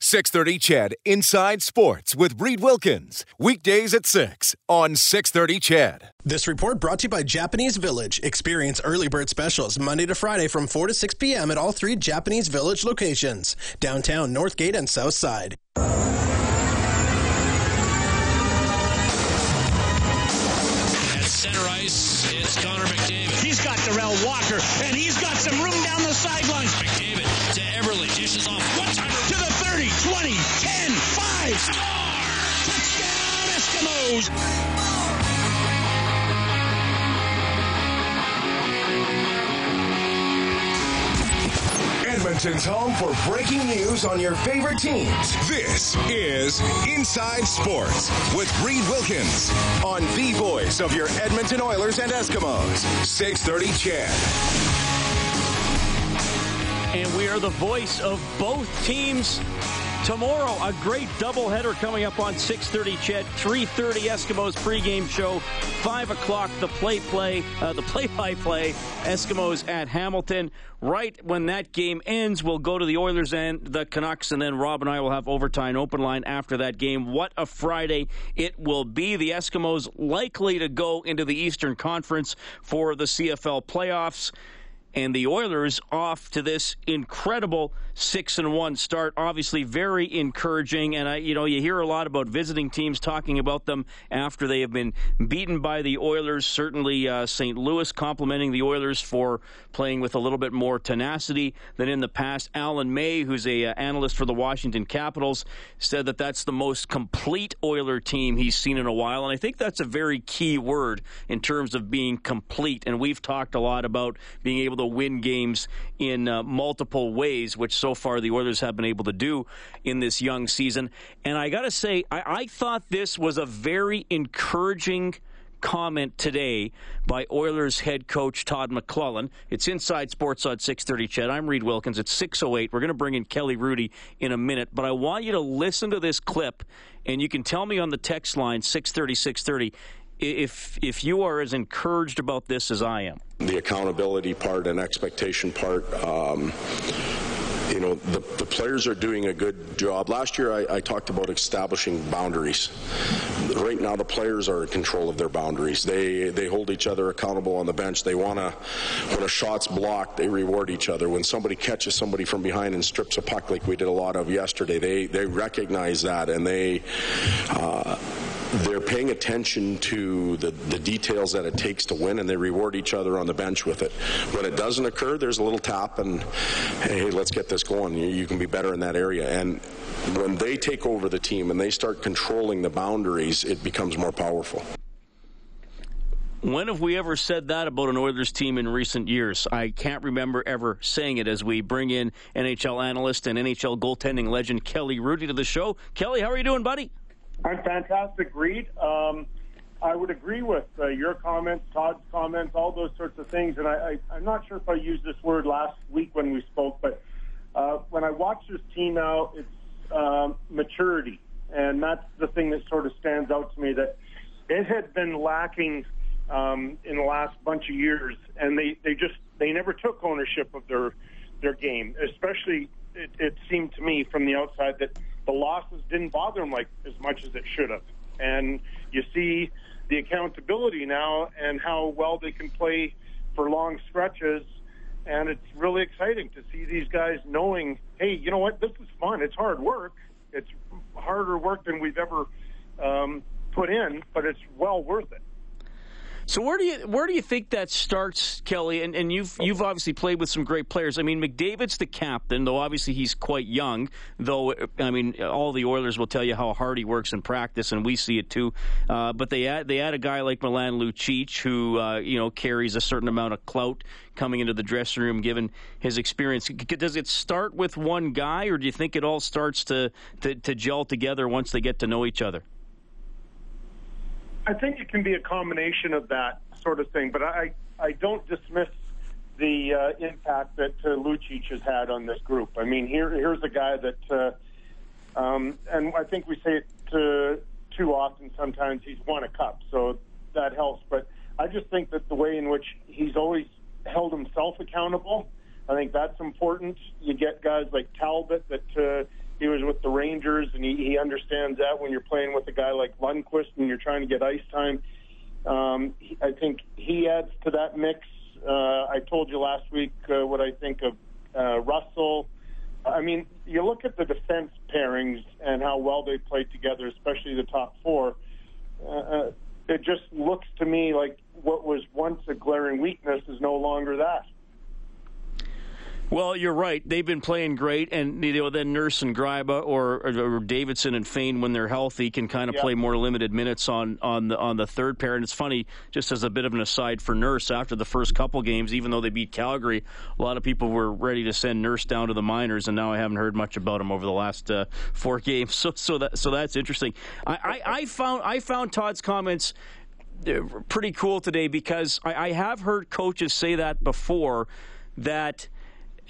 630 CHED Inside Sports with Reed Wilkins. Weekdays at 6 on 630 CHED. This report brought to you by Japanese Village. Experience early bird specials Monday to Friday from 4 to 6 p.m. at all three Japanese Village locations downtown, Northgate, and South Side. Eskimos. Edmonton's home for breaking news on your favorite teams. This is Inside Sports with Reed Wilkins on the voice of your Edmonton Oilers and Eskimos. 630 CHED. And we are the voice of both teams. Tomorrow, a great doubleheader coming up on 6:30. CHED, 3:30 Eskimos pregame show, five o'clock the play play, uh, the play-by-play Eskimos at Hamilton. Right when that game ends, we'll go to the Oilers and the Canucks, and then Rob and I will have overtime open line after that game. What a Friday it will be! The Eskimos likely to go into the Eastern Conference for the CFL playoffs and the Oilers off to this incredible six and one start. Obviously, very encouraging. And I, you know, you hear a lot about visiting teams talking about them after they have been beaten by the Oilers. Certainly, uh, St. Louis complimenting the Oilers for playing with a little bit more tenacity than in the past. Alan May, who's a uh, analyst for the Washington Capitals, said that that's the most complete Oiler team he's seen in a while. And I think that's a very key word in terms of being complete. And we've talked a lot about being able to win games in uh, multiple ways, which so far the Oilers have been able to do in this young season. And I got to say, I-, I thought this was a very encouraging comment today by Oilers head coach Todd McLellan. It's Inside Sports on 630 CHED. I'm Reed Wilkins. It's 608. We're going to bring in Kelly Hrudey in a minute, but I want you to listen to this clip and you can tell me on the text line 630 630 if if you are as encouraged about this as I am. The accountability part and expectation part. Um, you know, the, the players are doing a good job. Last year, I, I talked about establishing boundaries. Right now, the players are in control of their boundaries. They they hold each other accountable on the bench. They want to, when a shot's blocked, they reward each other. When somebody catches somebody from behind and strips a puck, like we did a lot of yesterday, they they recognize that and they. Uh, they're paying attention to the, the details that it takes to win, and they reward each other on the bench with it. When it doesn't occur, there's a little tap, and hey, let's get this going. You, you can be better in that area. And when they take over the team and they start controlling the boundaries, it becomes more powerful. When have we ever said that about an Oilers team in recent years? I can't remember ever saying it as we bring in NHL analyst and NHL goaltending legend Kelly Hrudey to the show. Kelly, how are you doing, buddy? I'm fantastic, Reed. Um, I would agree with uh, your comments, Todd's comments, all those sorts of things. And I, I, I'm not sure if I used this word last week when we spoke, but uh, when I watch this team now, it's um, maturity. And that's the thing that sort of stands out to me that it had been lacking um, in the last bunch of years. And they, they just, they never took ownership of their, their game, especially it, it seemed to me from the outside that the losses didn't bother them like as much as it should have. And you see the accountability now and how well they can play for long stretches. And it's really exciting to see these guys knowing, hey, you know what, this is fun. It's hard work. It's harder work than we've ever um, put in, but it's well worth it. So where do you where do you think that starts, Kelly? And, and you've you've obviously played with some great players. I mean, McDavid's the captain, though obviously he's quite young. Though I mean, all the Oilers will tell you how hard he works in practice, and we see it too. Uh, but they add they add a guy like Milan Lucic, who uh, you know carries a certain amount of clout coming into the dressing room, given his experience. Does it start with one guy, or do you think it all starts to, to, to gel together once they get to know each other? I think it can be a combination of that sort of thing, but I I don't dismiss the uh, impact that uh, Lucic has had on this group. I mean, here here's a guy that, uh, um, and I think we say it to, too often. Sometimes he's won a cup, so that helps. But I just think that the way in which he's always held himself accountable, I think that's important. You get guys like Talbot that. Uh, he was with the Rangers, and he, he understands that when you're playing with a guy like Lundqvist and you're trying to get ice time. Um, he, I think he adds to that mix. Uh, I told you last week uh, what I think of uh, Russell. I mean, you look at the defense pairings and how well they played together, especially the top four. Uh, uh it just looks to me like what was once a glaring weakness is no longer that. Well, you're right. They've been playing great, and you know then Nurse and Gryba or, or, Davidson and Fayne, when they're healthy, can kind of play more limited minutes on on the on the third pair. And it's funny, just as a bit of an aside for Nurse, after the first couple games, even though they beat Calgary, a lot of people were ready to send Nurse down to the minors, and now I haven't heard much about him over the last uh, four games. So so that so that's interesting. I, I, I found I found Todd's comments uh, pretty cool today because I, I have heard coaches say that before that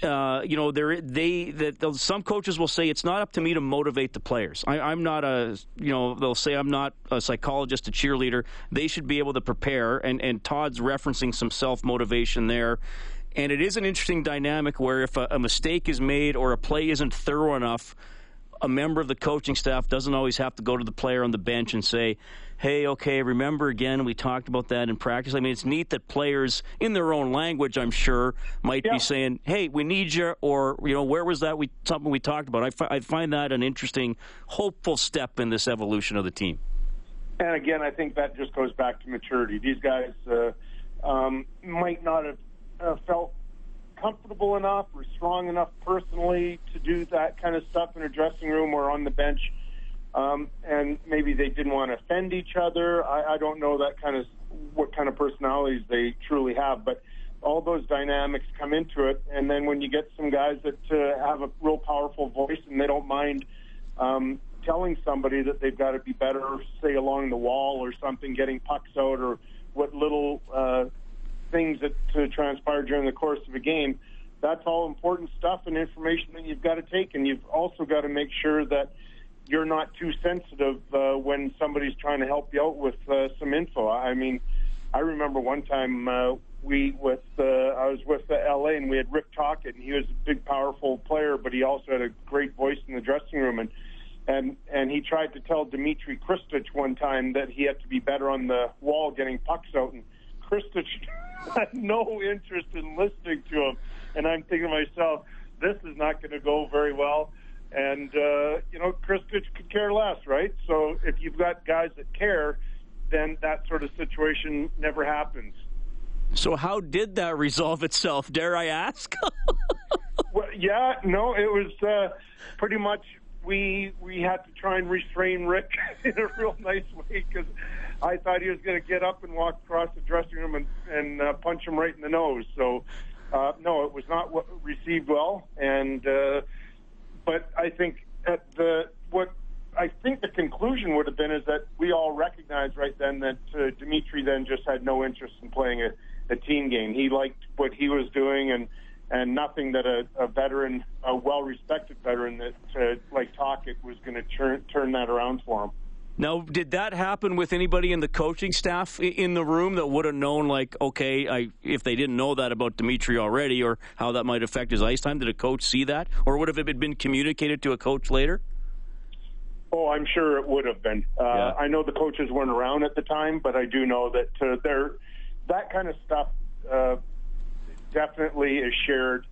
uh, you know, they they that some coaches will say it's not up to me to motivate the players. I, I'm not a you know they'll say I'm not a psychologist, a cheerleader. They should be able to prepare. And and Todd's referencing some self motivation there. And it is an interesting dynamic where if a, a mistake is made or a play isn't thorough enough, a member of the coaching staff doesn't always have to go to the player on the bench and say, hey, okay, remember again, we talked about that in practice. I mean, it's neat that players, in their own language, I'm sure, might yeah. be saying, hey, we need you, or, you know, where was that we, something we talked about? I, fi- I find that an interesting, hopeful step in this evolution of the team. And again, I think that just goes back to maturity. These guys uh, um, might not have uh, felt comfortable enough or strong enough personally to do that kind of stuff in a dressing room or on the bench um, and maybe they didn't want to offend each other. I, I don't know that kind of what kind of personalities they truly have, but all those dynamics come into it. And then when you get some guys that uh, have a real powerful voice and they don't mind um, telling somebody that they've got to be better, say along the wall or something, getting pucks out or what little uh, things that uh, transpire during the course of a game. That's all important stuff and information that you've got to take, and you've also got to make sure that you're not too sensitive uh, when somebody's trying to help you out with uh, some info. I mean, I remember one time uh, we with uh, I was with the LA and we had Rick Tocchet and he was a big, powerful player, but he also had a great voice in the dressing room and. And and he tried to tell Dmitry Khristich one time that he had to be better on the wall getting pucks out, and Khristich had no interest in listening to him. And I'm thinking to myself, this is not going to go very well. And, uh, you know, Khristich could care less, right? So if you've got guys that care, then that sort of situation never happens. So how did that resolve itself, dare I ask? well, yeah, no, it was uh, pretty much we we had to try and restrain Rick in a real nice way because I thought he was going to get up and walk across the dressing room and, and uh, punch him right in the nose. So, uh, no, it was not received well, and uh, but I think at the what I think the conclusion would have been is that we all recognized right then that uh, Dmitry then just had no interest in playing a, a team game. He liked what he was doing and and nothing that a, a veteran, a well-respected veteran that uh, like Tocchet was going to turn turn that around for him. Now, did that happen with anybody in the coaching staff in the room that would have known, like, okay, I, if they didn't know that about Dmitry already or how that might affect his ice time? Did a coach see that? Or would have it been communicated to a coach later? Oh, I'm sure it would have been. Uh, yeah. I know the coaches weren't around at the time, but I do know that uh, there, that kind of stuff uh, definitely is shared,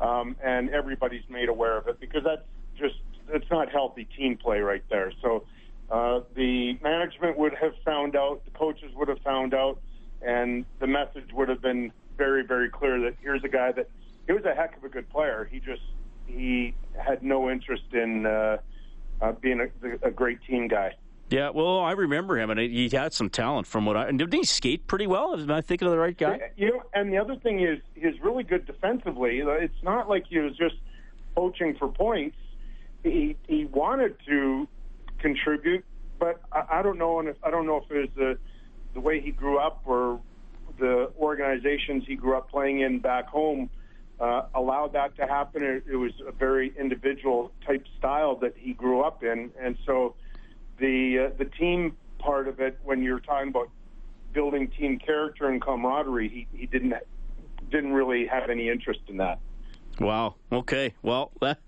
um, and everybody's made aware of it because that's just it's not healthy team play right there. So uh, the management would have found out, the coaches would have found out, and the message would have been very, very clear that here's a guy that he was a heck of a good player. He just he had no interest in uh, uh, being a, a great team guy. Yeah, well, I remember him, and he had some talent from what I. And did he skate pretty well? Am I thinking of the right guy? You know, and the other thing is, he's really good defensively. It's not like he was just poaching for points. He he wanted to contribute, but I, I don't know if I don't know if it was the the way he grew up or the organizations he grew up playing in back home uh, allowed that to happen. It, it was a very individual type style that he grew up in, and so the uh, the team part of it, when you're talking about building team character and camaraderie, he, he didn't didn't really have any interest in that. Wow. Okay. Well, that,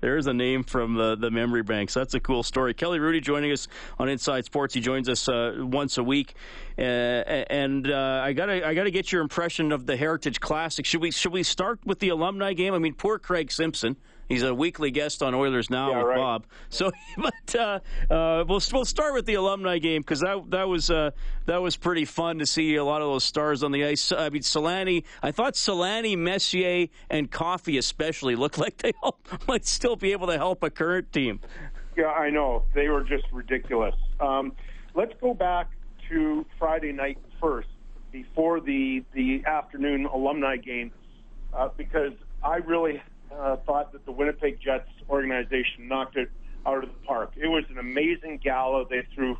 there's a name from the, the memory banks. That's a cool story. Kelly Hrudey joining us on Inside Sports. He joins us uh, once a week, uh, and uh, I gotta I gotta get your impression of the Heritage Classic. Should we should we start with the alumni game? I mean, poor Craig Simpson. He's a weekly guest on Oilers Now yeah, with right. Bob. So, but uh, uh, we'll we'll start with the alumni game because that that was uh, that was pretty fun to see a lot of those stars on the ice. I mean, Selanne. I thought Selanne, Messier, and Coffey especially looked like they all might still be able to help a current team. Yeah, I know they were just ridiculous. Um, let's go back to Friday night first, before the the afternoon alumni game, uh, because I really uh, thought that the Winnipeg Jets organization knocked it out of the park. It was an amazing gala they threw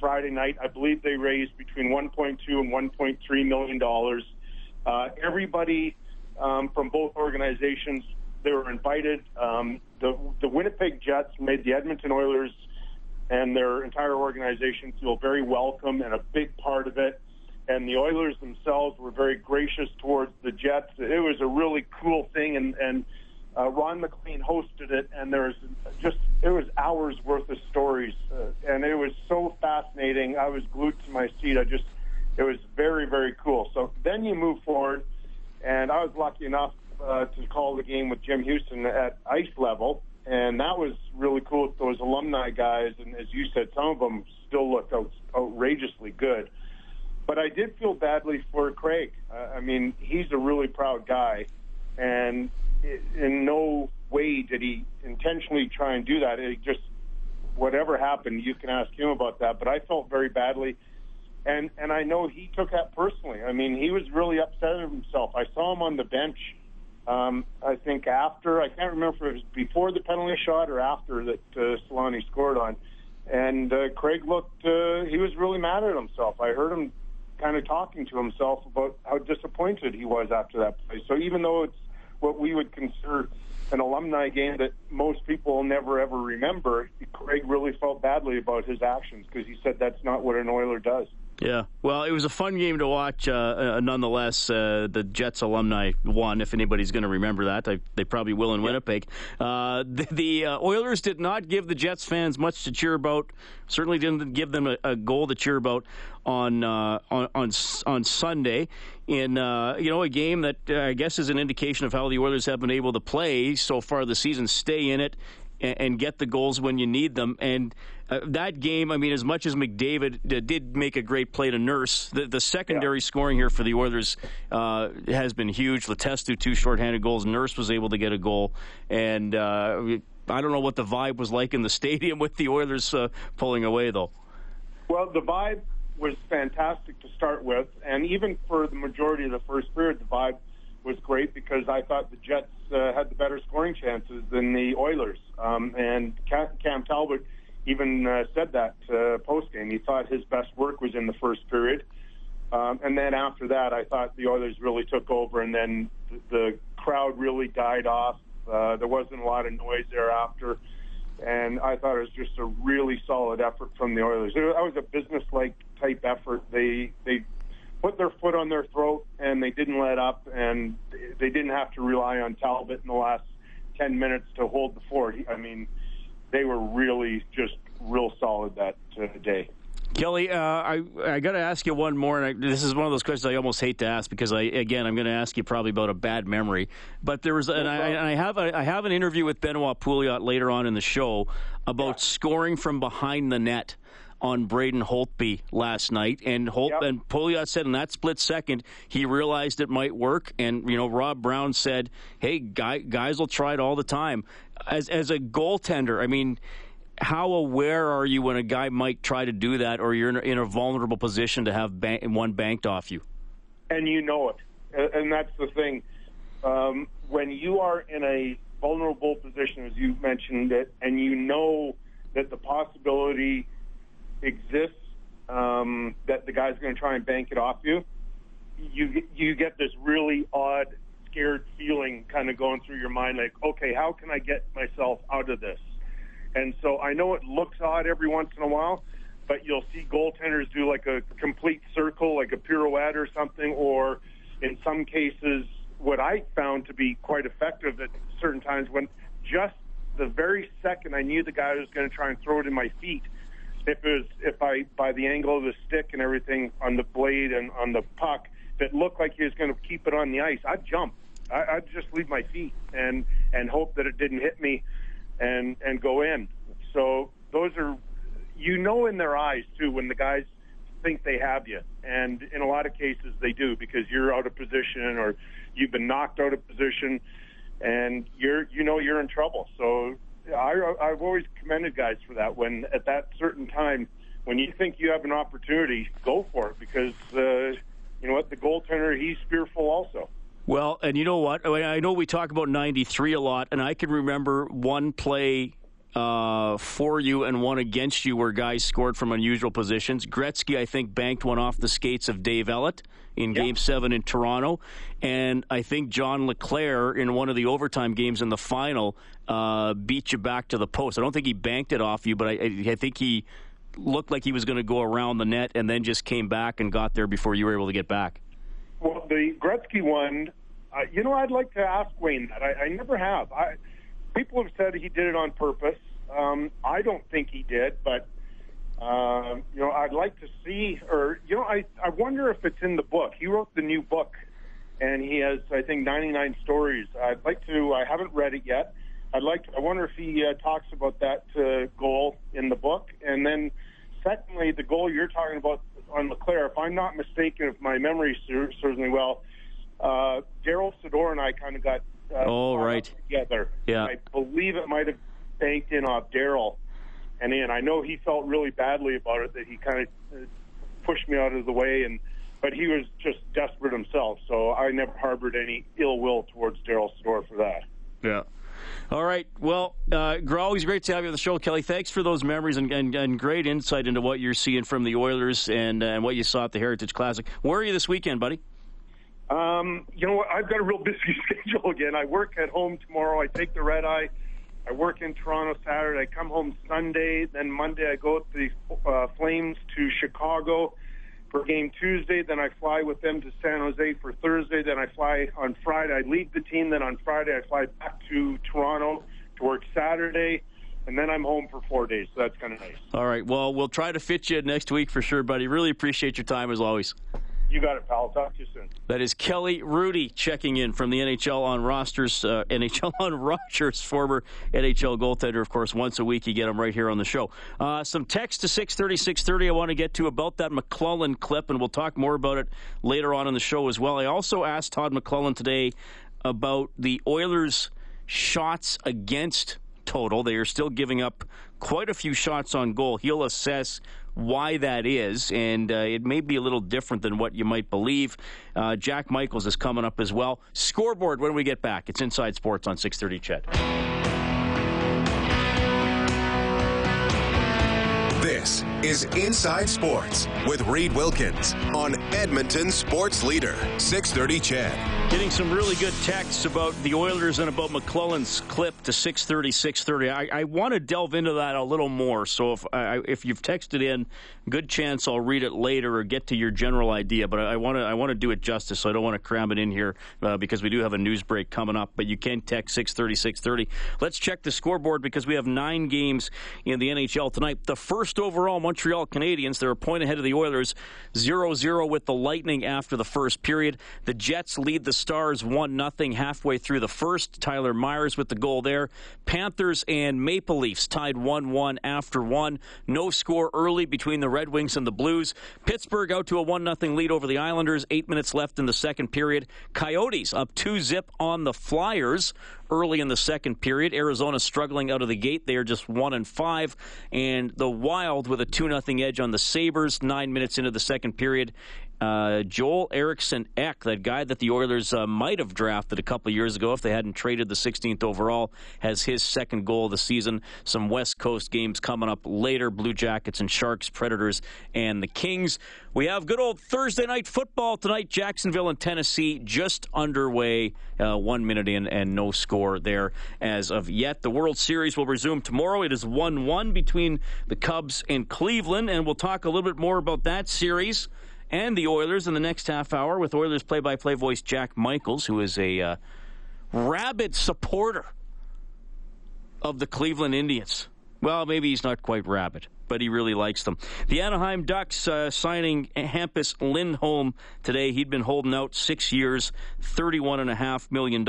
Friday night. I believe they raised between 1.2 and 1.3 million dollars. Uh, everybody um, from both organizations they were invited. Um, the the Winnipeg Jets made the Edmonton Oilers and their entire organization feel very welcome and a big part of it. And the Oilers themselves were very gracious towards the Jets. It was a really cool thing, and and uh, Ron MacLean hosted it, and there was just it was hours worth of stories, uh, and it was so fascinating. I was glued to my seat. I just it was very very cool. So then you move forward, and I was lucky enough uh, to call the game with Jim Hughson at ice level, and that was really cool. With those alumni guys, and as you said, some of them still look out, outrageously good. But I did feel badly for Craig. Uh, I mean, he's a really proud guy, and in no way did he intentionally try and do that. It just whatever happened, you can ask him about that. But I felt very badly, and and I know he took that personally. I mean, he was really upset at himself. I saw him on the bench. Um, I think after I can't remember if it was before the penalty shot or after that uh, Selanne scored on, and uh, Craig looked. Uh, he was really mad at himself. I heard him kind of talking to himself about how disappointed he was after that play. So even though it's what we would consider an alumni game that most people will never ever remember, Craig really felt badly about his actions because he said that's not what an Oiler does. Yeah, well, it was a fun game to watch. Uh, uh, nonetheless, uh, the Jets alumni won. If anybody's going to remember that, they, they, probably will in yeah. Winnipeg. Uh, the, the uh, Oilers did not give the Jets fans much to cheer about. Certainly didn't give them a, a goal to cheer about on uh, on, on on Sunday in you know a game that I guess is an indication of how the Oilers have been able to play so far this season, stay in it, and, and get the goals when you need them and uh, that game, I mean, as much as McDavid uh, did make a great play to nurse, the, the secondary yeah. scoring here for the Oilers uh, has been huge. Letestu, two shorthanded goals. Nurse was able to get a goal. And uh, I don't know what the vibe was like in the stadium with the Oilers uh, pulling away, though. Well, the vibe was fantastic to start with. And even for the majority of the first period, the vibe was great because I thought the Jets uh, had the better scoring chances than the Oilers. Um, and Cam Talbot even uh, said that uh, post game. He thought his best work was in the first period. Um, and then after that, I thought the Oilers really took over, and then the, crowd really died off. Uh, there wasn't a lot of noise thereafter, and I thought it was just a really solid effort from the Oilers. It, that was a business-like type effort. They they put their foot on their throat, and they didn't let up, and they didn't have to rely on Talbot in the last ten minutes to hold the fort. I mean they were really just real solid that uh, day. Kelly, uh, I I got to ask you one more, and I, this is one of those questions I almost hate to ask because I again I'm going to ask you probably about a bad memory. But there was, and I, and I have a, I have an interview with Benoit Pouliot later on in the show about yeah. scoring from behind the net on Braden Holtby last night, and Holt yep. and Pouliot said in that split second he realized it might work, and you know Rob Brown said, "Hey, guy, guys will try it all the time." As as a goaltender, I mean, how aware are you when a guy might try to do that, or you're in a, in a vulnerable position to have bank, one banked off you? And you know it, and that's the thing. Um, when you are in a vulnerable position, as you mentioned it, and you know that the possibility exists um, that the guy's going to try and bank it off you, you you get this really odd, scared feeling kind of going through your mind, like, okay, how can I get myself out of this? And so I know it looks odd every once in a while, but you'll see goaltenders do like a complete circle, like a pirouette or something, or in some cases, what I found to be quite effective at certain times when just the very second I knew the guy was going to try and throw it in my feet, if it was if I by the angle of the stick and everything on the blade and on the puck, it looked like he was going to keep it on the ice, I'd jump. I, I'd just leave my feet and and hope that it didn't hit me and and go in. So those are you know in their eyes too when the guys think they have you, and in a lot of cases they do because you're out of position or you've been knocked out of position, and you're you know you're in trouble. So I, I've always commended guys for that. When at that certain time, when you think you have an opportunity, go for it because uh, you know what the goaltender he's fearful also. Well, and you know what? I know we talk about 93 a lot, and I can remember one play uh, for you and one against you where guys scored from unusual positions. Gretzky, I think, banked one off the skates of Dave Ellett in yep. Game 7 in Toronto. And I think John LeClair, in one of the overtime games in the final, uh, beat you back to the post. I don't think he banked it off you, but I, I think he looked like he was going to go around the net and then just came back and got there before you were able to get back. Well, the Gretzky one, uh, you know, I'd like to ask Wayne that. I, I never have. I, people have said he did it on purpose. Um, I don't think he did, but uh, you know, I'd like to see, or you know, I I wonder if it's in the book. He wrote the new book, and he has, I think, 99 stories. I'd like to. I haven't read it yet. I'd like. To, I wonder if he uh, talks about that uh, goal in the book, and then secondly, the goal you're talking about on LeClair, if I'm not mistaken, if my memory serves me well, uh, Darryl Sydor and I kind of got uh, oh right together. Yeah, I believe it might have banked in off Darryl, and. I know he felt really badly about it that he kind of uh, pushed me out of the way, and but he was just desperate himself. So I never harbored any ill will towards Darryl Sydor for that. Yeah. All right. Well, uh, always great to have you on the show, Kelly. Thanks for those memories and, and, and great insight into what you're seeing from the Oilers and, uh, and what you saw at the Heritage Classic. Where are you this weekend, buddy? Um, you know what? I've got a real busy schedule again. I work at home tomorrow. I take the red eye. I work in Toronto Saturday. I come home Sunday. Then Monday I go with the uh, Flames to Chicago for game Tuesday. Then I fly with them to San Jose for Thursday. Then I fly on Friday. I leave the team. Then on Friday I fly back to Toronto to work Saturday. And then I'm home for four days. So that's kind of nice. All right. Well, we'll try to fit you next week for sure, buddy. Really appreciate your time as always. You got it, pal. Talk to you soon. That is Kelly Hrudey checking in from the NHL on rosters. Uh, NHL on Rogers, former NHL goaltender, of course. Once a week, you get him right here on the show. Uh, some text to 630, 630 I want to get to about that McLellan clip, and we'll talk more about it later on in the show as well. I also asked Todd McLellan today about the Oilers' shots against total. They are still giving up quite a few shots on goal. He'll assess why that is, and uh, it may be a little different than what you might believe. Uh, Jack Michaels is coming up as well. Scoreboard when we get back. It's Inside Sports on 630 CHED. This is Inside Sports with Reed Wilkins on Edmonton Sports Leader, 630 CHED. Getting some really good texts about the Oilers and about McLellan's clip to 630, 630. I, I want to delve into that a little more. So if I, if you've texted in, good chance I'll read it later or get to your general idea. But I want to I want to do it justice, so I don't want to cram it in here uh, because we do have a news break coming up. But you can text 630, 630. Let's check the scoreboard because we have nine games in the NHL tonight. The first overall Montreal Canadiens. They're a point ahead of the Oilers, 0-0 with the Lightning after the first period. The Jets lead the Stars 1-0 halfway through the first. Tyler Myers with the goal there. Panthers and Maple Leafs tied 1-1 after one. No score early between the Red Wings and the Blues. Pittsburgh out to a 1-0 lead over the Islanders. Eight minutes left in the second period. Coyotes up 2-zip on the Flyers early in the second period. Arizona struggling out of the gate. They are just one and five, and the Wild with a two nothing edge on the Sabres. Nine minutes into the second period, uh, Joel Eriksson Ek, that guy that the Oilers uh, might have drafted a couple years ago if they hadn't traded the 16th overall, has his second goal of the season. Some West Coast games coming up later Blue Jackets and Sharks, Predators, and the Kings. We have good old Thursday night football tonight. Jacksonville and Tennessee just underway, uh, one minute in, and no score there as of yet. The World Series will resume tomorrow. It is 1 1 between the Cubs and Cleveland, and we'll talk a little bit more about that series and the Oilers in the next half hour with Oilers play by play voice Jack Michaels, who is a uh, rabid supporter of the Cleveland Indians. Well, maybe he's not quite rabid but he really likes them. The Anaheim Ducks uh, signing Hampus Lindholm today. He'd been holding out six years, $31.5 million.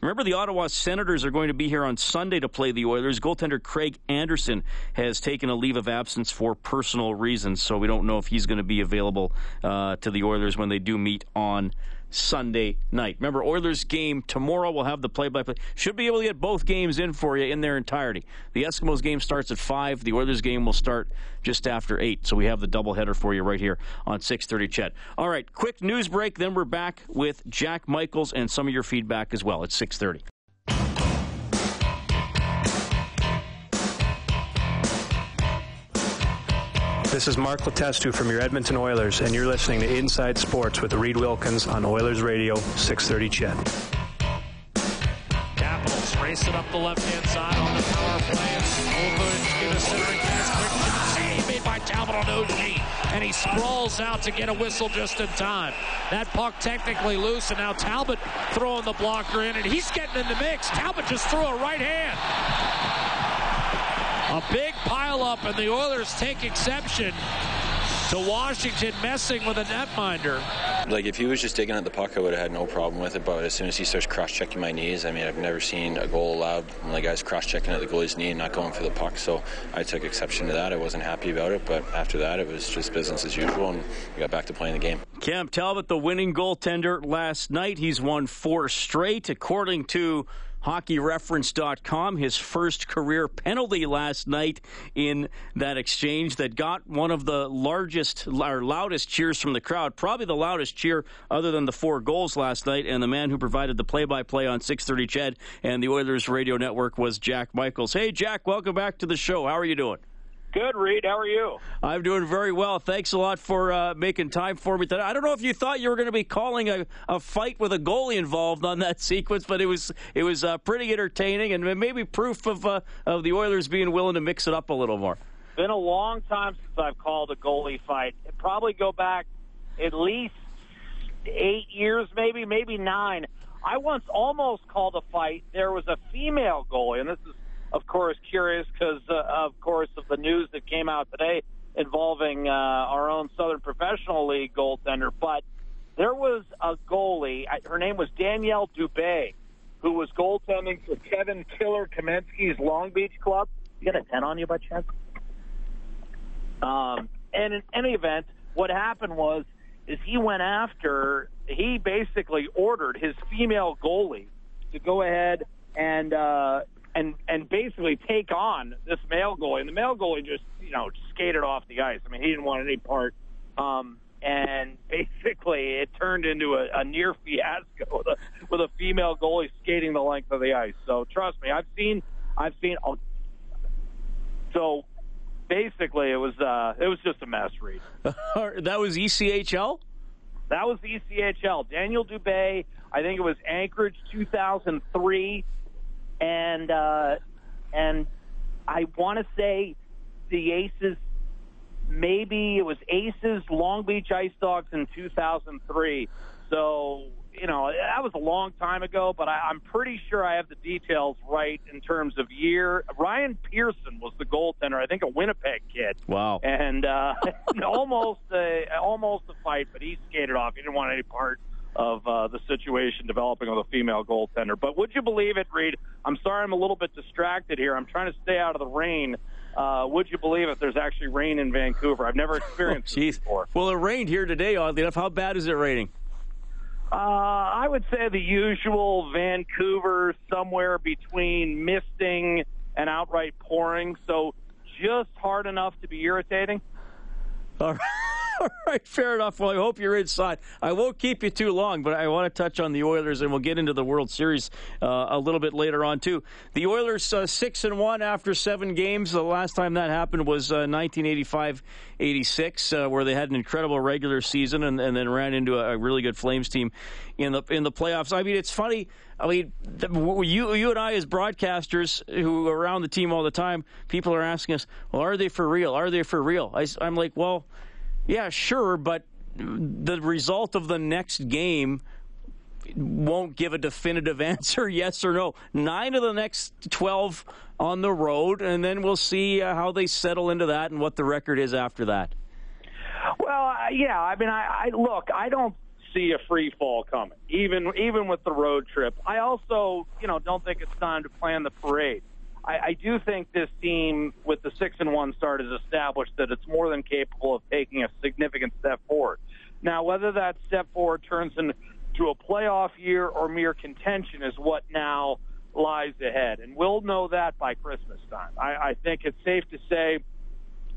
Remember, the Ottawa Senators are going to be here on Sunday to play the Oilers. Goaltender Craig Anderson has taken a leave of absence for personal reasons, so we don't know if he's going to be available uh, to the Oilers when they do meet on Sunday night. Remember, Oilers game tomorrow. We'll have the play-by-play. Should be able to get both games in for you in their entirety. The Eskimos game starts at five. The Oilers game will start just after eight. So we have the doubleheader for you right here on 6:30. CHED. All right, quick news break. Then we're back with Jack Michaels and some of your feedback as well at 6:30. This is Mark Letestu from your Edmonton Oilers, and you're listening to Inside Sports with Reed Wilkins on Oilers Radio 630 CHED. Capitals racing up the left-hand side on the power play. Save made by Talbot on. And he sprawls out to get a whistle just in time. That puck technically loose, and now Talbot throwing the blocker in, and he's getting in the mix. Talbot just threw a right hand. A big pileup, and the Oilers take exception to Washington messing with a netminder. Like if he was just digging at the puck, I would have had no problem with it. But as soon as he starts cross-checking my knees, I mean, I've never seen a goal allowed when the guy's cross-checking at the goalie's knee and not going for the puck. So I took exception to that. I wasn't happy about it, but after that, it was just business as usual, and we got back to playing the game. Cam Talbot, the winning goaltender last night, he's won four straight, according to hockeyreference.com. His first career penalty last night in that exchange that got one of the largest or loudest cheers from the crowd, probably the loudest cheer other than the four goals last night. And the man who provided the play by play on 630 CHED and the Oilers radio network was Jack Michaels. Hey, Jack, welcome back to the show. How are you doing? Good, Reed. How are you? I'm doing very well. Thanks a lot for uh, making time for me today. I don't know if you thought you were going to be calling a, a fight with a goalie involved on that sequence, but it was it was uh, pretty entertaining and maybe proof of uh, of the Oilers being willing to mix it up a little more. Been a long time since I've called a goalie fight. It probably go back at least eight years, maybe maybe nine. I once almost called a fight. There was a female goalie, and this is of course, curious because, uh, of course, of the news that came out today involving uh, our own Southern Professional League goaltender. But there was a goalie. Her name was Danielle Dubé, who was goaltending for Kevin Killer Kaminski's Long Beach club. You got a 10 on you by chance? Um, and in any event, what happened was is he went after, he basically ordered his female goalie to go ahead and uh, and and basically take on this male goalie. And the male goalie just you know skated off the ice. I mean, he didn't want any part. Um, and basically, it turned into a, a near fiasco with a, with a female goalie skating the length of the ice. So trust me, I've seen I've seen. Oh, so basically, it was uh, it was just a mess. Reed. that was ECHL. That was ECHL. Danielle Dubé. I think it was Anchorage 2003 and uh, and I want to say the Aces. Maybe it was Aces Long Beach Ice Dogs in 2003. So you know, that was a long time ago, but I, I'm pretty sure I have the details right in terms of year. Ryan Pearson was the goaltender, I think a Winnipeg kid. Wow. And uh, almost a, almost a fight, but he skated off. He didn't want any part of uh, the situation developing with a female goaltender. But would you believe it, Reed? I'm sorry I'm a little bit distracted here. I'm trying to stay out of the rain. Uh, would you believe it? There's actually rain in Vancouver. I've never experienced oh, before. Well, it rained here today, oddly enough. How bad is it raining? Uh, I would say the usual Vancouver, somewhere between misting and outright pouring. So just hard enough to be irritating. All right. All right, fair enough. Well, I hope you're inside. I won't keep you too long, but I want to touch on the Oilers, and we'll get into the World Series uh, a little bit later on too. The Oilers uh, six and one after seven games. The last time that happened was uh, 1985-86, uh, where they had an incredible regular season and, and then ran into a, a, really good Flames team in the in the playoffs. I mean, it's funny. I mean, you you and I as broadcasters who are around the team all the time, people are asking us, "Well, are they for real? Are they for real?" I, I'm like, well. Yeah, sure, but the result of the next game won't give a definitive answer, yes or no. Nine of the next 12 on the road, and then we'll see uh, how they settle into that and what the record is after that. Well, uh, yeah, I mean, I, I look, I don't see a free fall coming, even even with the road trip. I also, you know, don't think it's time to plan the parade. I, I do think this team, with the six and one start, has established that it's more than capable of taking a significant step forward. Now, whether that step forward turns into a playoff year or mere contention is what now lies ahead, and we'll know that by Christmas time. I, I think it's safe to say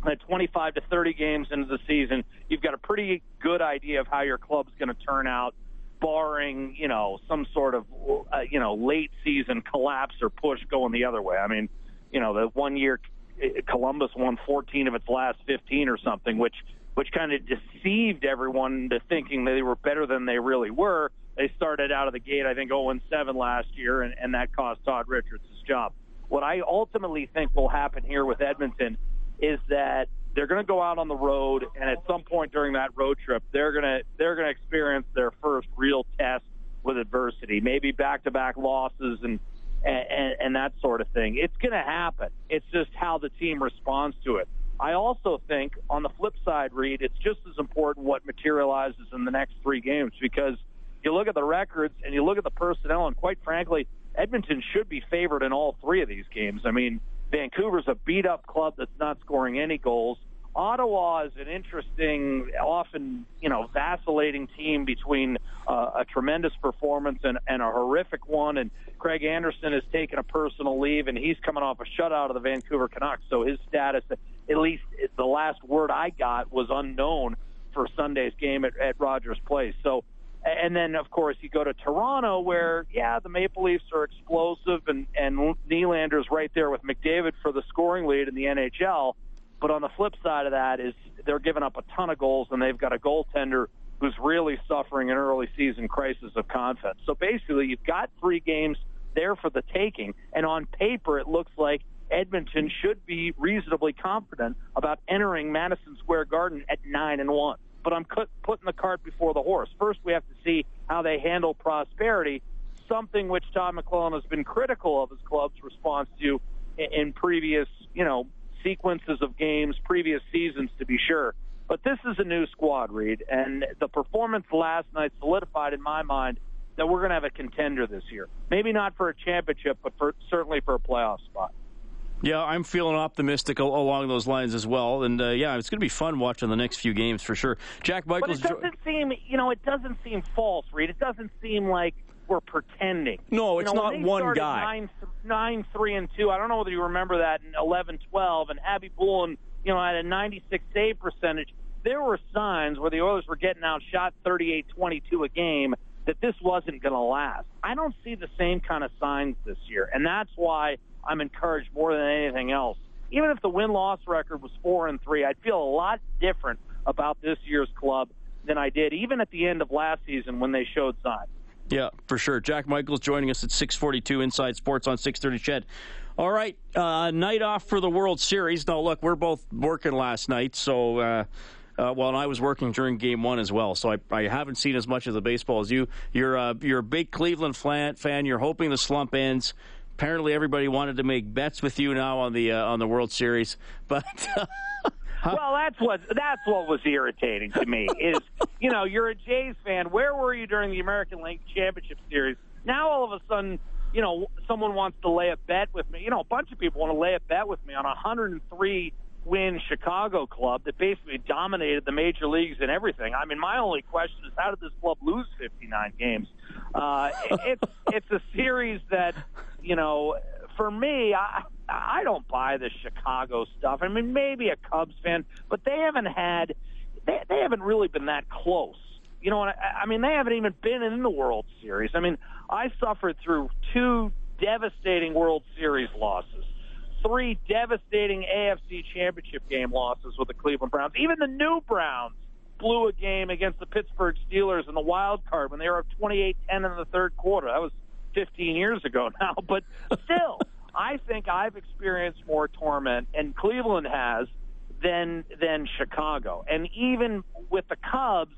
that 25 to 30 games into the season, you've got a pretty good idea of how your club's going to turn out barring you know some sort of uh, you know late season collapse or push going the other way. I mean, you know, the one year uh, Columbus won 14 of its last 15 or something, which which kind of deceived everyone into thinking they were better than they really were. They started out of the gate, I think, 0-7 last year, and, and that cost Todd Richards his job. What I ultimately think will happen here with Edmonton is that they're going to go out on the road, and at some point during that road trip, they're going to they're going to experience their first real test with adversity, maybe back-to-back losses and and, and that sort of thing. It's going to happen. It's just how the team responds to it. I also think, on the flip side, Reed, it's just as important what materializes in the next three games because you look at the records and you look at the personnel, and quite frankly, Edmonton should be favored in all three of these games. I mean, Vancouver's a beat up club that's not scoring any goals. Ottawa is an interesting, often you know, vacillating team between uh, a tremendous performance and, and a horrific one. And Craig Anderson has taken a personal leave, and he's coming off a shutout of the Vancouver Canucks. So his status, at least the last word I got, was unknown for Sunday's game at, at Rogers Place. So and then, of course, you go to Toronto, where yeah, the Maple Leafs are explosive, and and Nylander's right there with McDavid for the scoring lead in the NHL. But on the flip side of that is they're giving up a ton of goals, and they've got a goaltender who's really suffering an early season crisis of confidence. So basically, you've got three games there for the taking, and on paper, it looks like Edmonton should be reasonably confident about entering Madison Square Garden at nine and one but I'm putting the cart before the horse. First, we have to see how they handle prosperity, something which Todd McLellan has been critical of his club's response to in previous, you know, sequences of games, previous seasons, to be sure. But this is a new squad, Reed, and the performance last night solidified in my mind that we're going to have a contender this year. Maybe not for a championship, but for, certainly for a playoff spot. Yeah, I'm feeling optimistic along those lines as well, and uh, yeah, it's going to be fun watching the next few games for sure. Jack Michaels. But it doesn't seem, you know, it doesn't seem false, Reed. It doesn't seem like we're pretending. No, it's you know, not one guy. Nine, nine, three, and two. I don't know whether you remember that in 11, 12, and Khabibulin, you know, had a 96 save percentage. There were signs where the Oilers were getting outshot 38-22 a game that this wasn't going to last. I don't see the same kind of signs this year, and that's why I'm encouraged more than anything else. Even if the win loss record was four and three, I'd feel a lot different about this year's club than I did even at the end of last season when they showed signs. Yeah, for sure. Jack Michaels joining us at 642 Inside Sports on 630 CHED. All right, uh, night off for the World Series. Now, look, we're both working last night, so uh, Uh, well, and I was working during Game One as well, so I, I haven't seen as much of the baseball as you. You're uh, you're a big Cleveland fan. You're hoping the slump ends. Apparently, everybody wanted to make bets with you now on the uh, on the World Series, but. well, that's what that's what was irritating to me is you know you're a Jays fan. Where were you during the American League Championship Series? Now all of a sudden, you know, someone wants to lay a bet with me. You know, a bunch of people want to lay a bet with me on a 103 win Chicago club that basically dominated the major leagues and everything. I mean, my only question is how did this club lose 59 games? Uh, it's it's a series that you know, for me, I I don't buy the Chicago stuff. I mean, maybe a Cubs fan, but they haven't had they they haven't really been that close. You know? I, I mean, they haven't even been in the World Series. I mean, I suffered through two devastating World Series losses, three devastating AFC Championship game losses with the Cleveland Browns. Even the new Browns blew a game against the Pittsburgh Steelers in the wild card when they were up 28-10 in the third quarter. That was 15 years ago now, but still, I think I've experienced more torment, and Cleveland has, than than Chicago. And even with the Cubs,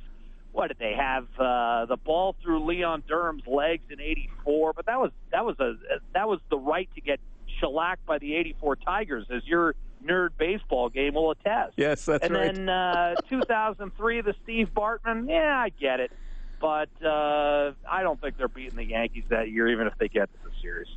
what did they have? Uh, the ball through Leon Durham's legs in '84, but that was that was a that was the right to get shellacked by the '84 Tigers, as your nerd baseball game will attest. Yes, that's and right. And then uh, 2003, the Steve Bartman. Yeah, I get it but uh, I don't think they're beating the Yankees that year, even if they get to the series.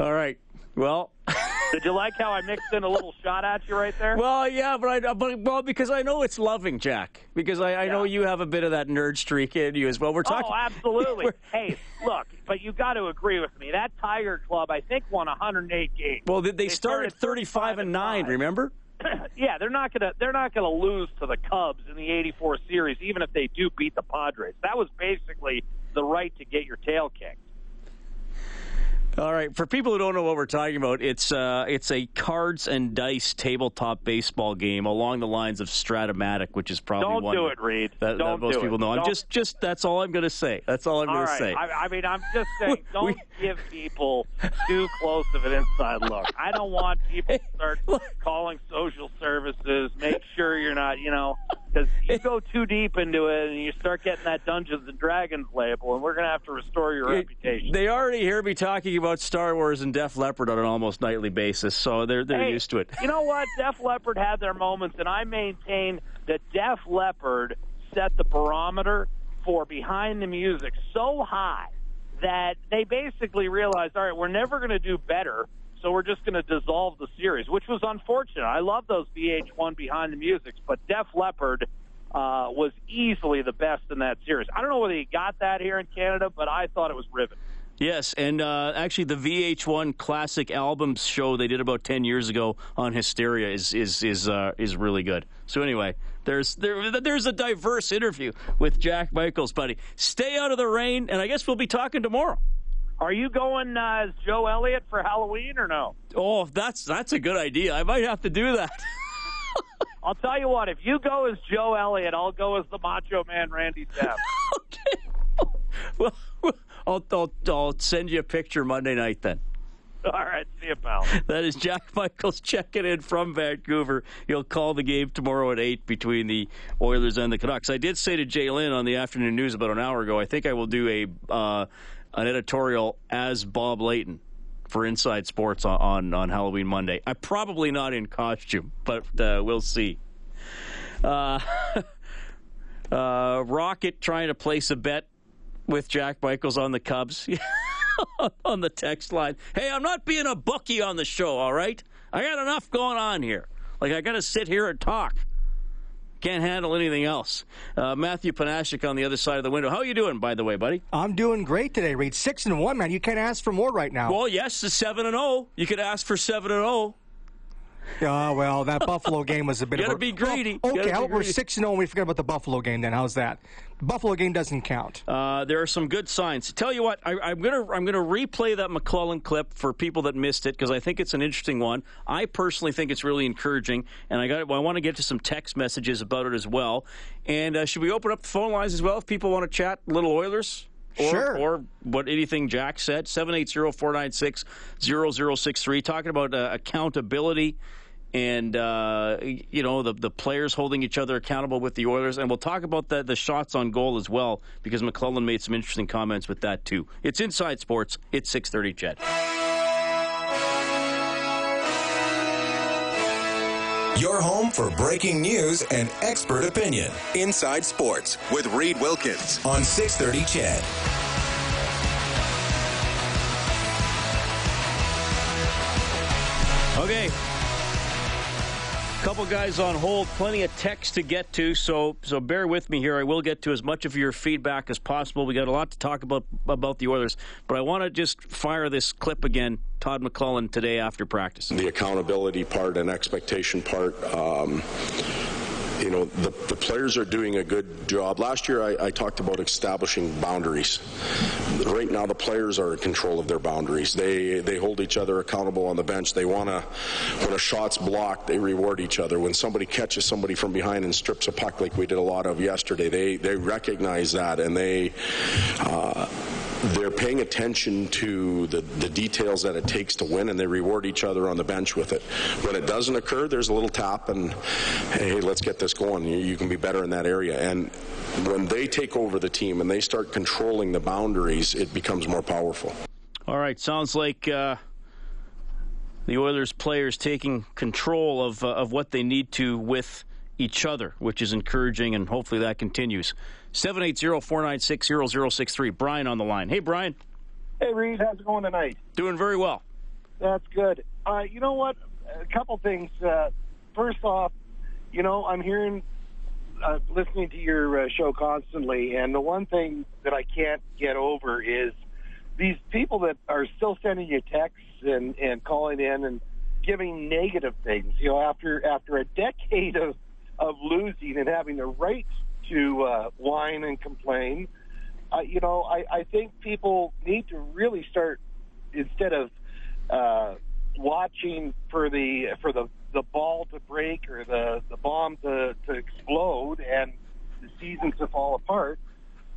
All right. Well, did you like how I mixed in a little shot at you right there? Well, yeah, but I but well because I know it's loving, Jack. Because I, I yeah. know you have a bit of that nerd streak in you as well. We're talking. Oh, absolutely. hey, look, but you got to agree with me. That Tiger Club, I think, won 108 games. Well, they, they, they started, started 35 and nine. Remember? yeah, they're not gonna they're not gonna lose to the Cubs in the '84 series, even if they do beat the Padres. That was basically the right to get your tail kicked. All right, for people who don't know what we're talking about, it's uh, it's a cards and dice tabletop baseball game along the lines of Strat-O-Matic, which is probably don't one do it, Reed. That, don't that most people it. know. Don't. I'm just just that's all I'm going to say. That's all I'm going right. to say. I, I, mean, I'm just saying, don't give people too close of an inside look. I don't want people to start calling social services. Make sure you're not, you know, because you go too deep into it and you start getting that Dungeons and Dragons label, and we're going to have to restore your it, reputation. They already hear me talking about Star Wars and Def Leppard on an almost nightly basis, so they're they're hey, used to it. You know what? Def Leppard had their moments, and I maintain that Def Leppard set the barometer for behind the music so high that they basically realized, all right, we're never going to do better, so we're just going to dissolve the series, which was unfortunate. I love those VH1 behind the musics, but Def Leppard uh, was easily the best in that series. I don't know whether he got that here in Canada, but I thought it was riveting. Yes, and uh, actually, the VH1 classic albums show they did about ten years ago on Hysteria is is is uh, is really good. So anyway, there's there there's a diverse interview with Jack Michaels, buddy. Stay out of the rain, and I guess we'll be talking tomorrow. Are you going uh, as Joe Elliott for Halloween or no? Oh, that's that's a good idea. I might have to do that. I'll tell you what. If you go as Joe Elliott, I'll go as the Macho Man Randy Savage. okay. Well. I'll, I'll, I'll send you a picture Monday night then. All right, see you, pal. That is Jack Michaels checking in from Vancouver. He'll call the game tomorrow at 8 between the Oilers and the Canucks. I did say to Jay Lynn on the afternoon news about an hour ago, I think I will do a uh, an editorial as Bob Layton for Inside Sports on, on, on Halloween Monday. I'm probably not in costume, but uh, we'll see. Uh, uh, Rocket trying to place a bet with Jack Michaels on the Cubs on the text line. Hey, I'm not being a bookie on the show, all right? I got enough going on here. Like, I got to sit here and talk. Can't handle anything else. Uh, Matthew Panashik on the other side of the window. How are you doing, by the way, buddy? I'm doing great today, Reed. Six and one, man. You can't ask for more right now. Well, yes, the seven and zero. Oh. You could ask for seven and zero. Oh. Oh well, that Buffalo game was a bit. You gotta of a, be greedy. Oh, okay, how, we're six and zero. We forget about the Buffalo game. Then how's that? The Buffalo game doesn't count. Uh, there are some good signs. Tell you what, I, am gonna I'm gonna replay that McLellan clip for people that missed it because I think it's an interesting one. I personally think it's really encouraging, and I got well, I want to get to some text messages about it as well. And uh, should we open up the phone lines as well if people want to chat little Oilers? Or, sure. Or what anything Jack said, 780-496-0063, talking about uh, accountability and uh, you know the the players holding each other accountable with the Oilers, and we'll talk about the the shots on goal as well because McLellan made some interesting comments with that too. It's Inside Sports. It's six thirty. Your home for breaking news and expert opinion. Inside Sports with Reed Wilkins on 630 CHED. Couple guys on hold, plenty of text to get to, so so bear with me here. I will get to as much of your feedback as possible. We got a lot to talk about about the Oilers, but I want to just fire this clip again. Todd McLellan today after practice. The accountability part and expectation part. Um, you know, the, the players are doing a good job. Last year, I, I, talked about establishing boundaries. Right now, the players are in control of their boundaries. They they hold each other accountable on the bench. They want to, when a shot's blocked, they reward each other. When somebody catches somebody from behind and strips a puck, like we did a lot of yesterday, they they recognize that and they. Uh, they're paying attention to the, the details that it takes to win, and they reward each other on the bench with it. When it doesn't occur, there's a little tap, and hey, let's get this going. You, you can be better in that area. And when they take over the team and they start controlling the boundaries, it becomes more powerful. All right, sounds like. Uh the Oilers players taking control of uh, of what they need to with each other, which is encouraging, and hopefully that continues. 780-496-0063. Brian on the line. Hey, Brian. Hey, Reed. How's it going tonight? Doing very well. That's good. Uh, you know what? A couple things. Uh, first off, you know, I'm hearing, uh, listening to your uh, show constantly, and the one thing that I can't get over is these people that are still sending you texts and, and calling in and giving negative things. You know, after after a decade of of losing and having the right to uh, whine and complain. Uh, you know, I, I think people need to really start instead of uh, watching for the for the the ball to break or the the bomb to to explode and the season to fall apart.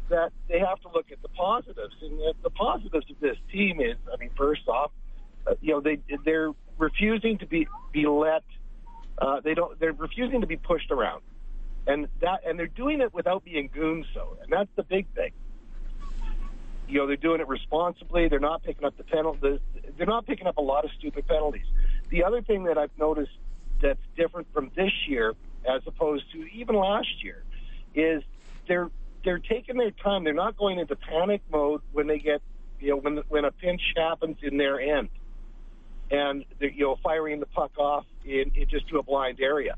That they have to look at the positives, and the, the positives of this team is, I mean, first off, uh, you know, they they're refusing to be be let. Uh, they don't. They're refusing to be pushed around and that and they're doing it without being goons. So, and that's the big thing. You know, they're doing it responsibly. They're not picking up the penalties. They're not picking up a lot of stupid penalties. The other thing that I've noticed that's different from this year, as opposed to even last year, is they're they're taking their time. They're not going into panic mode when they get you know when when a pinch happens in their end, and they're, you know firing the puck off in, in just to a blind area.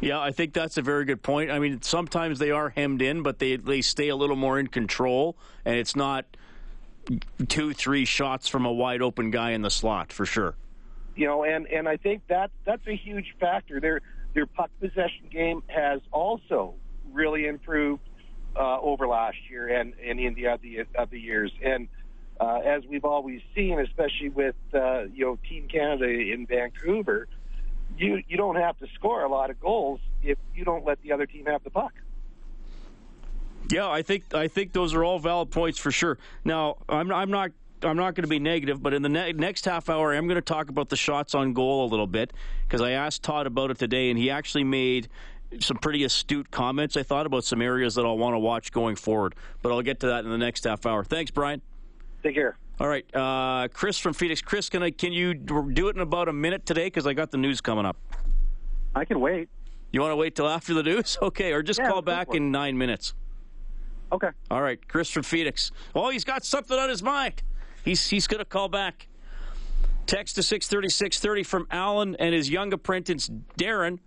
Yeah, I think that's a very good point. I mean, sometimes they are hemmed in, but they they stay a little more in control, and it's not two, three shots from a wide open guy in the slot for sure. You know, and and I think that that's a huge factor. Their their puck possession game has also really improved uh, over last year and, and in the other other years. And uh, as we've always seen, especially with uh, you know Team Canada in Vancouver you you don't have to score a lot of goals if you don't let the other team have the puck. Yeah, I think I think those are all valid points for sure. Now, I'm I'm not I'm not going to be negative, but in the ne- next half hour, I'm going to talk about the shots on goal a little bit because I asked Todd about it today, and he actually made some pretty astute comments. I thought about some areas that I'll want to watch going forward, but I'll get to that in the next half hour. Thanks, Brian. Take care. All right, uh, Chris from Phoenix. Chris, can I can you do it in about a minute today? Because I got the news coming up. I can wait. You want to wait till after the news? Okay, or just yeah, call back in nine minutes. Okay. All right, Chris from Phoenix. Oh, he's got something on his mind. He's he's going to call back. Text to six thirty six thirty from Alan and his young apprentice Darren.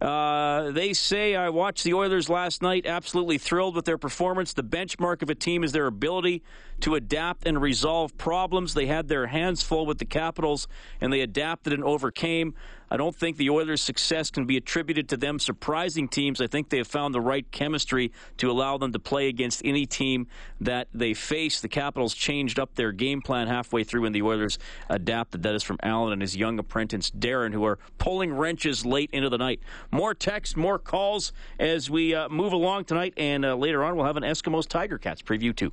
Uh, they say I watched the Oilers last night, absolutely thrilled with their performance. The benchmark of a team is their ability to adapt and resolve problems. They had their hands full with the Capitals, and they adapted and overcame. I don't think the Oilers' success can be attributed to them surprising teams. I think they have found the right chemistry to allow them to play against any team that they face. The Capitals changed up their game plan halfway through, and the Oilers adapted. That is from Allen and his young apprentice Darren, who are pulling wrenches late into the night. More texts, more calls as we uh, move along tonight, and uh, later on we'll have an Eskimos Tiger Cats preview too.